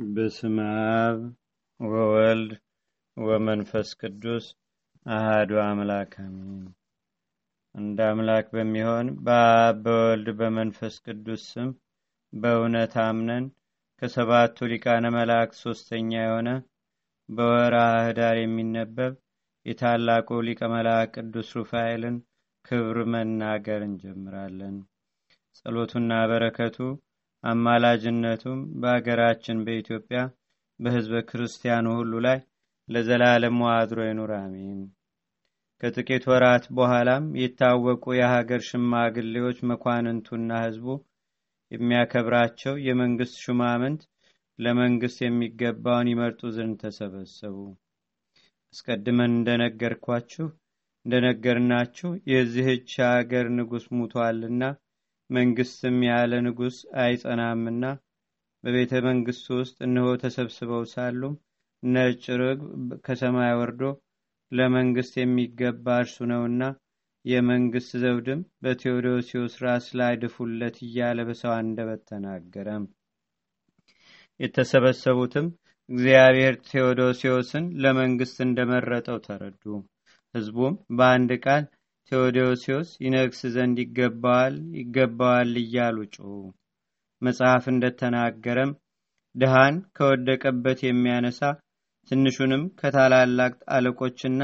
በስመ አብ ወወልድ ወመንፈስ ቅዱስ አህዱ አምላክ አሜን። እንደ አምላክ በሚሆን በአብ በወልድ በመንፈስ ቅዱስ ስም በእውነት አምነን ከሰባቱ ሊቃነ መላእክት ሶስተኛ የሆነ በወርሃ ኅዳር የሚነበብ የታላቁ ሊቀ መላእክት ቅዱስ ሩፋኤልን ክብር መናገር እንጀምራለን። ጸሎቱና በረከቱ አማላጅነቱም በአገራችን በኢትዮጵያ በሕዝበ ክርስቲያኑ ሁሉ ላይ ለዘላለም አድሮ ይኑር፣ አሜን። ከጥቂት ወራት በኋላም የታወቁ የሀገር ሽማግሌዎች መኳንንቱና ሕዝቡ የሚያከብራቸው የመንግስት ሹማምንት ለመንግስት የሚገባውን ይመርጡ ዘንድ ተሰበሰቡ። አስቀድመን እንደነገርኳችሁ እንደነገርናችሁ የዚህች ሀገር ንጉሥ ሙቷልና መንግስትም ያለ ንጉሥ አይጸናምና በቤተ መንግስቱ ውስጥ እነሆ ተሰብስበው ሳሉም ነጭ ርግብ ከሰማይ ወርዶ ለመንግስት የሚገባ እርሱ ነውና የመንግስት ዘውድም በቴዎዶሲዎስ ራስ ላይ ድፉለት እያለ በሰው አንደበት ተናገረም። የተሰበሰቡትም እግዚአብሔር ቴዎዶሲዎስን ለመንግስት እንደመረጠው ተረዱ። ህዝቡም በአንድ ቃል ቴዎዶሲዎስ ይነግስ ዘንድ ይገባዋል ይገባዋል እያሉ ጮሁ። መጽሐፍ እንደተናገረም ድሃን ከወደቀበት የሚያነሳ ትንሹንም ከታላላቅ አለቆችና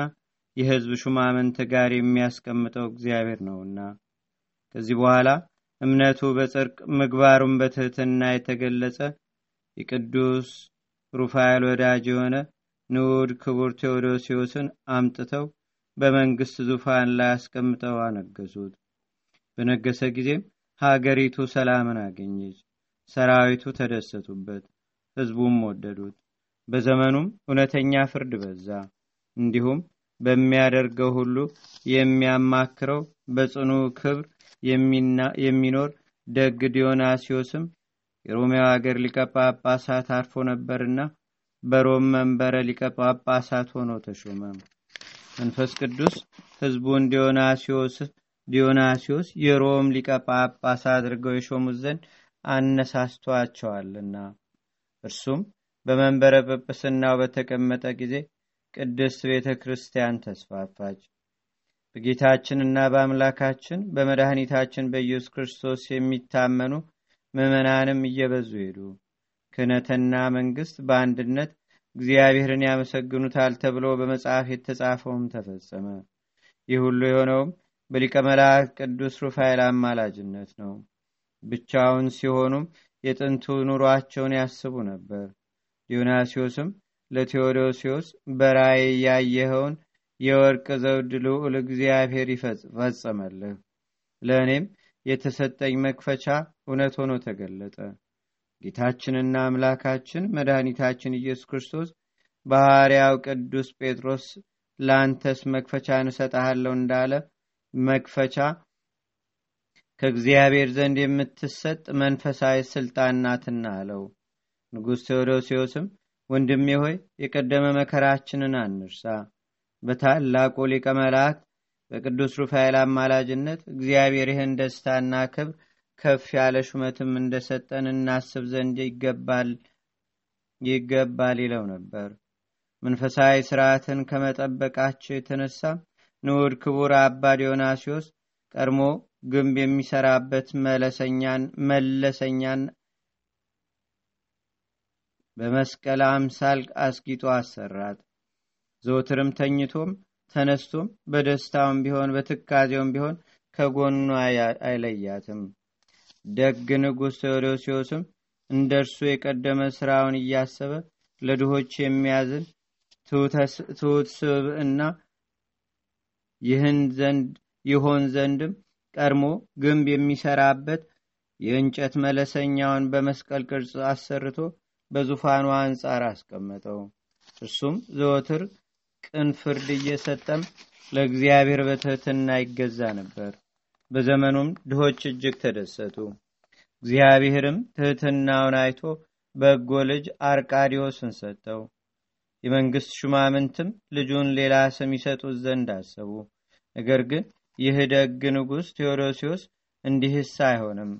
የህዝብ ሹማምንት ጋር የሚያስቀምጠው እግዚአብሔር ነውና። ከዚህ በኋላ እምነቱ በጽድቅ ምግባሩን በትህትና የተገለጸ የቅዱስ ሩፋኤል ወዳጅ የሆነ ንዑድ ክቡር ቴዎዶሲዎስን አምጥተው በመንግስት ዙፋን ላይ አስቀምጠው አነገሱት። በነገሰ ጊዜም ሀገሪቱ ሰላምን አገኘች። ሰራዊቱ ተደሰቱበት፣ ህዝቡም ወደዱት። በዘመኑም እውነተኛ ፍርድ በዛ። እንዲሁም በሚያደርገው ሁሉ የሚያማክረው በጽኑ ክብር የሚኖር ደግ ዲዮናሲዮስም የሮሜው ሀገር ሊቀ ጳጳሳት አርፎ ነበርና በሮም መንበረ ሊቀ ጳጳሳት ሆኖ ተሾመ። መንፈስ ቅዱስ ህዝቡን ዲዮናሲዮስ የሮም ሊቀ ጳጳስ አድርገው የሾሙት ዘንድ አነሳስቷቸዋልና እርሱም በመንበረ ጵጵስናው በተቀመጠ ጊዜ ቅድስት ቤተ ክርስቲያን ተስፋፋች። በጌታችንና በአምላካችን በመድኃኒታችን በኢየሱስ ክርስቶስ የሚታመኑ ምዕመናንም እየበዙ ሄዱ። ክህነትና መንግስት በአንድነት እግዚአብሔርን ያመሰግኑታል ተብሎ በመጽሐፍ የተጻፈውም ተፈጸመ። ይህ ሁሉ የሆነውም በሊቀ መላእክት ቅዱስ ሩፋኤል አማላጅነት ነው። ብቻውን ሲሆኑም የጥንቱ ኑሯቸውን ያስቡ ነበር። ዲዮናሲዮስም ለቴዎዶሲዎስ በራእይ ያየኸውን የወርቅ ዘውድ ልዑል እግዚአብሔር ይፈጸመልህ፣ ለእኔም የተሰጠኝ መክፈቻ እውነት ሆኖ ተገለጠ። ጌታችንና አምላካችን መድኃኒታችን ኢየሱስ ክርስቶስ በሐዋርያው ቅዱስ ጴጥሮስ ለአንተስ መክፈቻ እንሰጠሃለሁ እንዳለ መክፈቻ ከእግዚአብሔር ዘንድ የምትሰጥ መንፈሳዊ ስልጣን ናትና አለው። ንጉሥ ቴዎዶሲዎስም ወንድሜ ሆይ የቀደመ መከራችንን አንርሳ። በታላቁ ሊቀ መላእክት በቅዱስ ሩፋኤል አማላጅነት እግዚአብሔር ይህን ደስታና ክብር ከፍ ያለ ሹመትም እንደሰጠን እናስብ ዘንድ ይገባል ይገባል ይለው ነበር። መንፈሳዊ ስርዓትን ከመጠበቃቸው የተነሳ ንዑድ ክቡር አባ ዲዮናሲዎስ ቀድሞ ግንብ የሚሰራበት መለሰኛን መለሰኛን በመስቀል አምሳል አስጊጦ አሰራት። ዘወትርም ተኝቶም ተነስቶም በደስታውም ቢሆን በትካዜውም ቢሆን ከጎኑ አይለያትም። ደግ ንጉሥ ቴዎዶሲዎስም እንደ እርሱ የቀደመ ሥራውን እያሰበ ለድሆች የሚያዝን ትሑት ስብዕና ይሆን ዘንድም ቀድሞ ግንብ የሚሰራበት የእንጨት መለሰኛውን በመስቀል ቅርጽ አሰርቶ በዙፋኑ አንጻር አስቀመጠው። እርሱም ዘወትር ቅን ፍርድ እየሰጠም ለእግዚአብሔር በትህትና ይገዛ ነበር። በዘመኑም ድሆች እጅግ ተደሰቱ። እግዚአብሔርም ትህትናውን አይቶ በጎ ልጅ አርቃዲዮስን ሰጠው። የመንግሥት ሹማምንትም ልጁን ሌላ ስም ይሰጡት ዘንድ አሰቡ። ነገር ግን ይህ ደግ ንጉሥ ቴዎዶሲዎስ እንዲህስ አይሆንም፣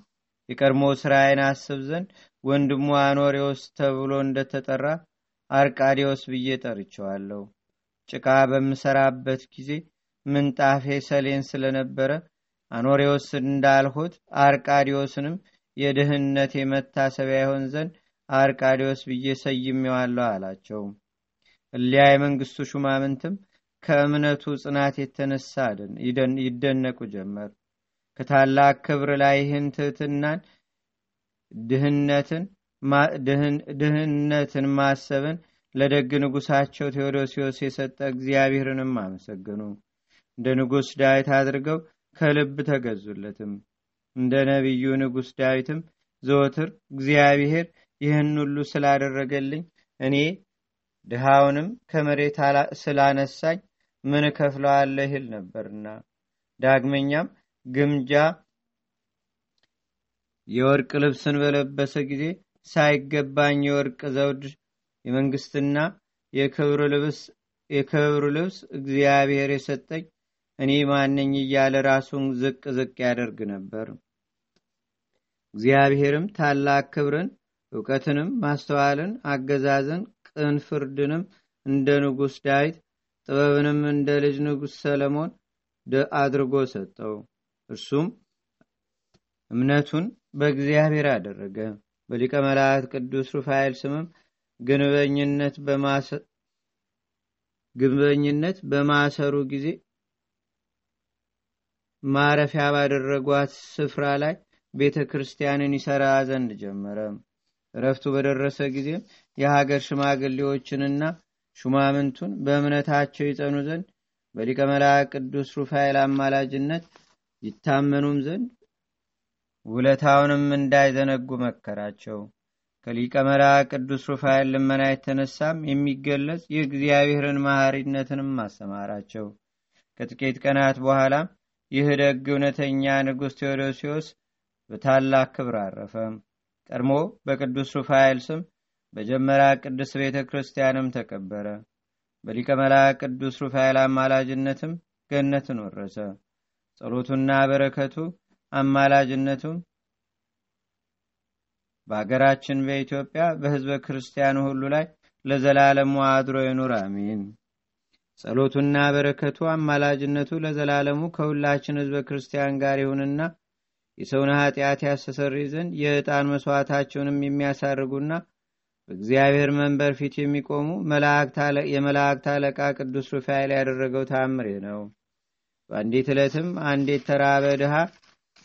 የቀድሞ ሥራዬን አስብ ዘንድ ወንድሙ አኖሬዎስ ተብሎ እንደተጠራ አርቃዲዎስ ብዬ ጠርቸዋለሁ። ጭቃ በምሰራበት ጊዜ ምንጣፌ ሰሌን ስለነበረ አኖሬዎስ እንዳልሁት አርቃዲዎስንም የድህነት መታሰቢያ ይሆን ዘንድ አርቃዲዎስ ብዬ ሰይሜዋለሁ አላቸው። እሊያ የመንግስቱ ሹማምንትም ከእምነቱ ጽናት የተነሳ ይደነቁ ጀመር። ከታላቅ ክብር ላይ ይህን ትህትናን፣ ድህነትን ማሰብን ለደግ ንጉሳቸው ቴዎዶሲዎስ የሰጠ እግዚአብሔርንም አመሰገኑ። እንደ ንጉሥ ዳዊት አድርገው ከልብ ተገዙለትም። እንደ ነቢዩ ንጉሥ ዳዊትም ዘወትር እግዚአብሔር ይህን ሁሉ ስላደረገልኝ እኔ ድሃውንም ከመሬት ስላነሳኝ ምን እከፍለዋለሁ ይል ነበርና። ዳግመኛም ግምጃ የወርቅ ልብስን በለበሰ ጊዜ ሳይገባኝ የወርቅ ዘውድ የመንግስትና የክብር ልብስ እግዚአብሔር የሰጠኝ እኔ ማነኝ እያለ ራሱን ዝቅ ዝቅ ያደርግ ነበር። እግዚአብሔርም ታላቅ ክብርን፣ እውቀትንም፣ ማስተዋልን፣ አገዛዝን፣ ቅን ፍርድንም እንደ ንጉሥ ዳዊት ጥበብንም እንደ ልጅ ንጉሥ ሰለሞን አድርጎ ሰጠው። እርሱም እምነቱን በእግዚአብሔር አደረገ። በሊቀ መላእክት ቅዱስ ሩፋኤል ስምም ግንበኝነት በማሰሩ ጊዜ ማረፊያ ባደረጓት ስፍራ ላይ ቤተ ክርስቲያንን ይሰራ ዘንድ ጀመረ። እረፍቱ በደረሰ ጊዜም የሀገር ሽማግሌዎችንና ሹማምንቱን በእምነታቸው ይጸኑ ዘንድ በሊቀ መላእክት ቅዱስ ሩፋኤል አማላጅነት ይታመኑም ዘንድ ውለታውንም እንዳይዘነጉ መከራቸው። ከሊቀ መላእክት ቅዱስ ሩፋኤል ልመና የተነሳም የሚገለጽ የእግዚአብሔርን መሐሪነትንም አሰማራቸው። ከጥቂት ቀናት በኋላም ይህ ደግ እውነተኛ ንጉሥ ቴዎዶሲዎስ በታላቅ ክብር አረፈ። ቀድሞ በቅዱስ ሩፋኤል ስም በጀመራ ቅዱስ ቤተ ክርስቲያንም ተቀበረ። በሊቀ መላእክት ቅዱስ ሩፋኤል አማላጅነትም ገነትን ወረሰ። ጸሎቱና በረከቱ አማላጅነቱም በአገራችን በኢትዮጵያ በሕዝበ ክርስቲያኑ ሁሉ ላይ ለዘላለሙ አድሮ ይኑር፣ አሜን። ጸሎቱና በረከቱ አማላጅነቱ ለዘላለሙ ከሁላችን ሕዝበ ክርስቲያን ጋር ይሁንና የሰውን ኃጢአት ያስተሰሪ ዘንድ የዕጣን መስዋዕታቸውንም የሚያሳርጉና በእግዚአብሔር መንበር ፊት የሚቆሙ የመላእክት አለቃ ቅዱስ ሩፋኤል ያደረገው ታምሬ ነው። በአንዲት ዕለትም አንድ የተራበ ድሃ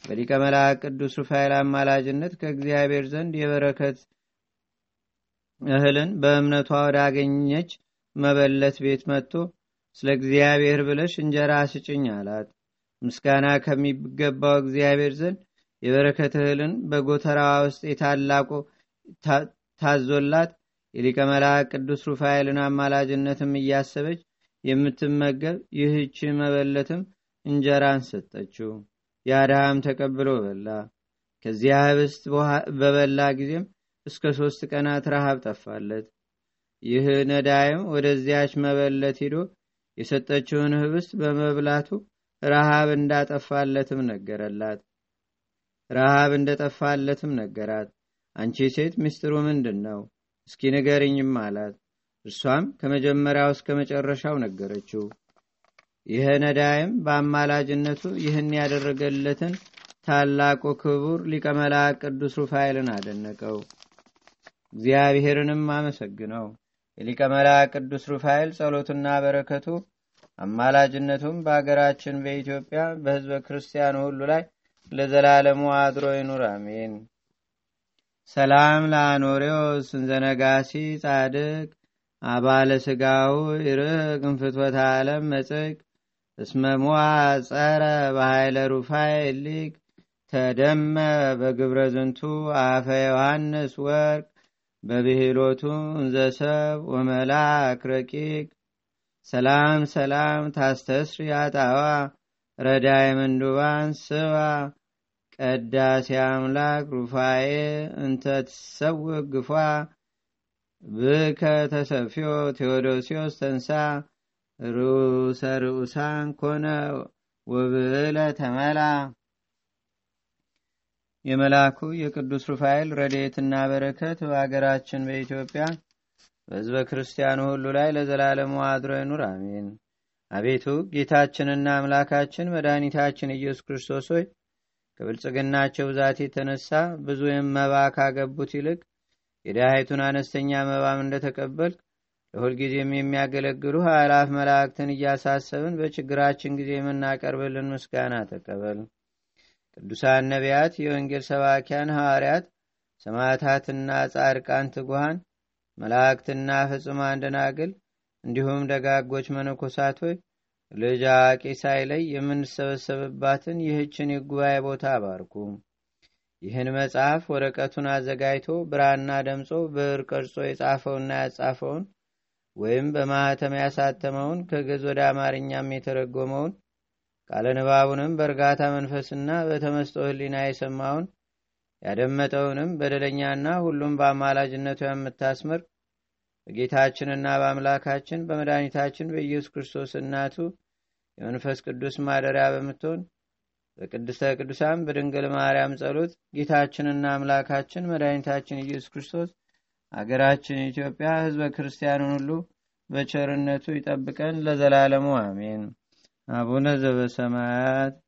በሊቀ መላእክት ቅዱስ ሩፋኤል አማላጅነት ከእግዚአብሔር ዘንድ የበረከት እህልን በእምነቷ ወዳገኘች መበለት ቤት መጥቶ ስለ እግዚአብሔር ብለሽ እንጀራ ስጭኝ አላት። ምስጋና ከሚገባው እግዚአብሔር ዘንድ የበረከት እህልን በጎተራዋ ውስጥ የታላቁ ታዞላት የሊቀ መላእክት ቅዱስ ሩፋኤልን አማላጅነትም እያሰበች የምትመገብ ይህች መበለትም እንጀራን ሰጠችው። ያድሃም ተቀብሎ በላ። ከዚያ ህብስት በበላ ጊዜም እስከ ሶስት ቀናት ረሃብ ጠፋለት። ይህ ነዳይም ወደዚያች መበለት ሂዶ የሰጠችውን ህብስት በመብላቱ ረሃብ እንዳጠፋለትም ነገረላት። ረሃብ እንደጠፋለትም ነገራት። አንቺ ሴት ምስጢሩ ምንድን ነው? እስኪ ንገርኝም አላት። እርሷም ከመጀመሪያው እስከ መጨረሻው ነገረችው። ይህ ነዳይም በአማላጅነቱ ይህን ያደረገለትን ታላቁ ክቡር ሊቀ መላእክት ቅዱስ ሩፋኤልን አደነቀው። እግዚአብሔርንም አመሰግነው። የሊቀ መላእክት ቅዱስ ሩፋኤል ጸሎትና በረከቱ አማላጅነቱም በአገራችን በኢትዮጵያ በህዝበ ክርስቲያኑ ሁሉ ላይ ለዘላለሙ አድሮ ይኑር፣ አሜን። ሰላም ለአኖሬዎስ እንዘነጋሲ ጻድቅ አባለ ስጋው ይርቅ እንፍትወተ ዓለም መጽቅ እስመሟ ጸረ በኃይለ ሩፋኤል ሊቅ ተደመ በግብረ ዝንቱ አፈ ዮሐንስ ወርቅ በብሂሎቱ እንዘሰብ ወመላክ ረቂቅ። ሰላም ሰላም ታስተስሪ አጣዋ ረዳይ ምንዱባን ስባ። ቀዳሴ አምላክ ሩፋኤ እንተ ትሰውቅ ግፏ። ብከ ተሰፊዮ ቴዎዶሲዮስ ተንሳ። ርኡሰ ርኡሳን ኮነ ወብዕለ ተመላ የመልአኩ የቅዱስ ሩፋኤል ረድኤትና በረከት በአገራችን በኢትዮጵያ በሕዝበ ክርስቲያኑ ሁሉ ላይ ለዘላለሙ አድሮ ይኑር፣ አሜን። አቤቱ ጌታችንና አምላካችን መድኃኒታችን ኢየሱስ ክርስቶስ ሆይ ከብልጽግናቸው ብዛት የተነሳ ብዙ መባ ካገቡት ይልቅ የድሃይቱን አነስተኛ መባም እንደተቀበልክ ለሁልጊዜም የሚያገለግሉ አእላፍ መላእክትን እያሳሰብን በችግራችን ጊዜ የምናቀርብልን ምስጋና ተቀበል። ቅዱሳን ነቢያት፣ የወንጌል ሰባኪያን ሐዋርያት፣ ሰማዕታትና ጻድቃን ትጉሃን፣ መላእክትና ፍጹማን ደናግል እንዲሁም ደጋጎች መነኮሳት ሆይ ልጅ አዋቂ ሳይለይ የምንሰበሰብባትን ይህችን የጉባኤ ቦታ አባርኩ። ይህን መጽሐፍ ወረቀቱን አዘጋጅቶ ብራና ደምጾ ብዕር ቀርጾ የጻፈውና ያጻፈውን ወይም በማኅተም ያሳተመውን ከግዕዝ ወደ አማርኛም የተረጎመውን ቃለ ንባቡንም በእርጋታ መንፈስና በተመስጦ ሕሊና የሰማውን ያደመጠውንም በደለኛና ሁሉም በአማላጅነቱ የምታስምር በጌታችንና በአምላካችን በመድኃኒታችን በኢየሱስ ክርስቶስ እናቱ የመንፈስ ቅዱስ ማደሪያ በምትሆን በቅድስተ ቅዱሳን በድንግል ማርያም ጸሎት ጌታችንና አምላካችን መድኃኒታችን ኢየሱስ ክርስቶስ አገራችን ኢትዮጵያ ሕዝበ ክርስቲያኑን ሁሉ በቸርነቱ ይጠብቀን ለዘላለሙ አሜን። ابوالنضر به سمعت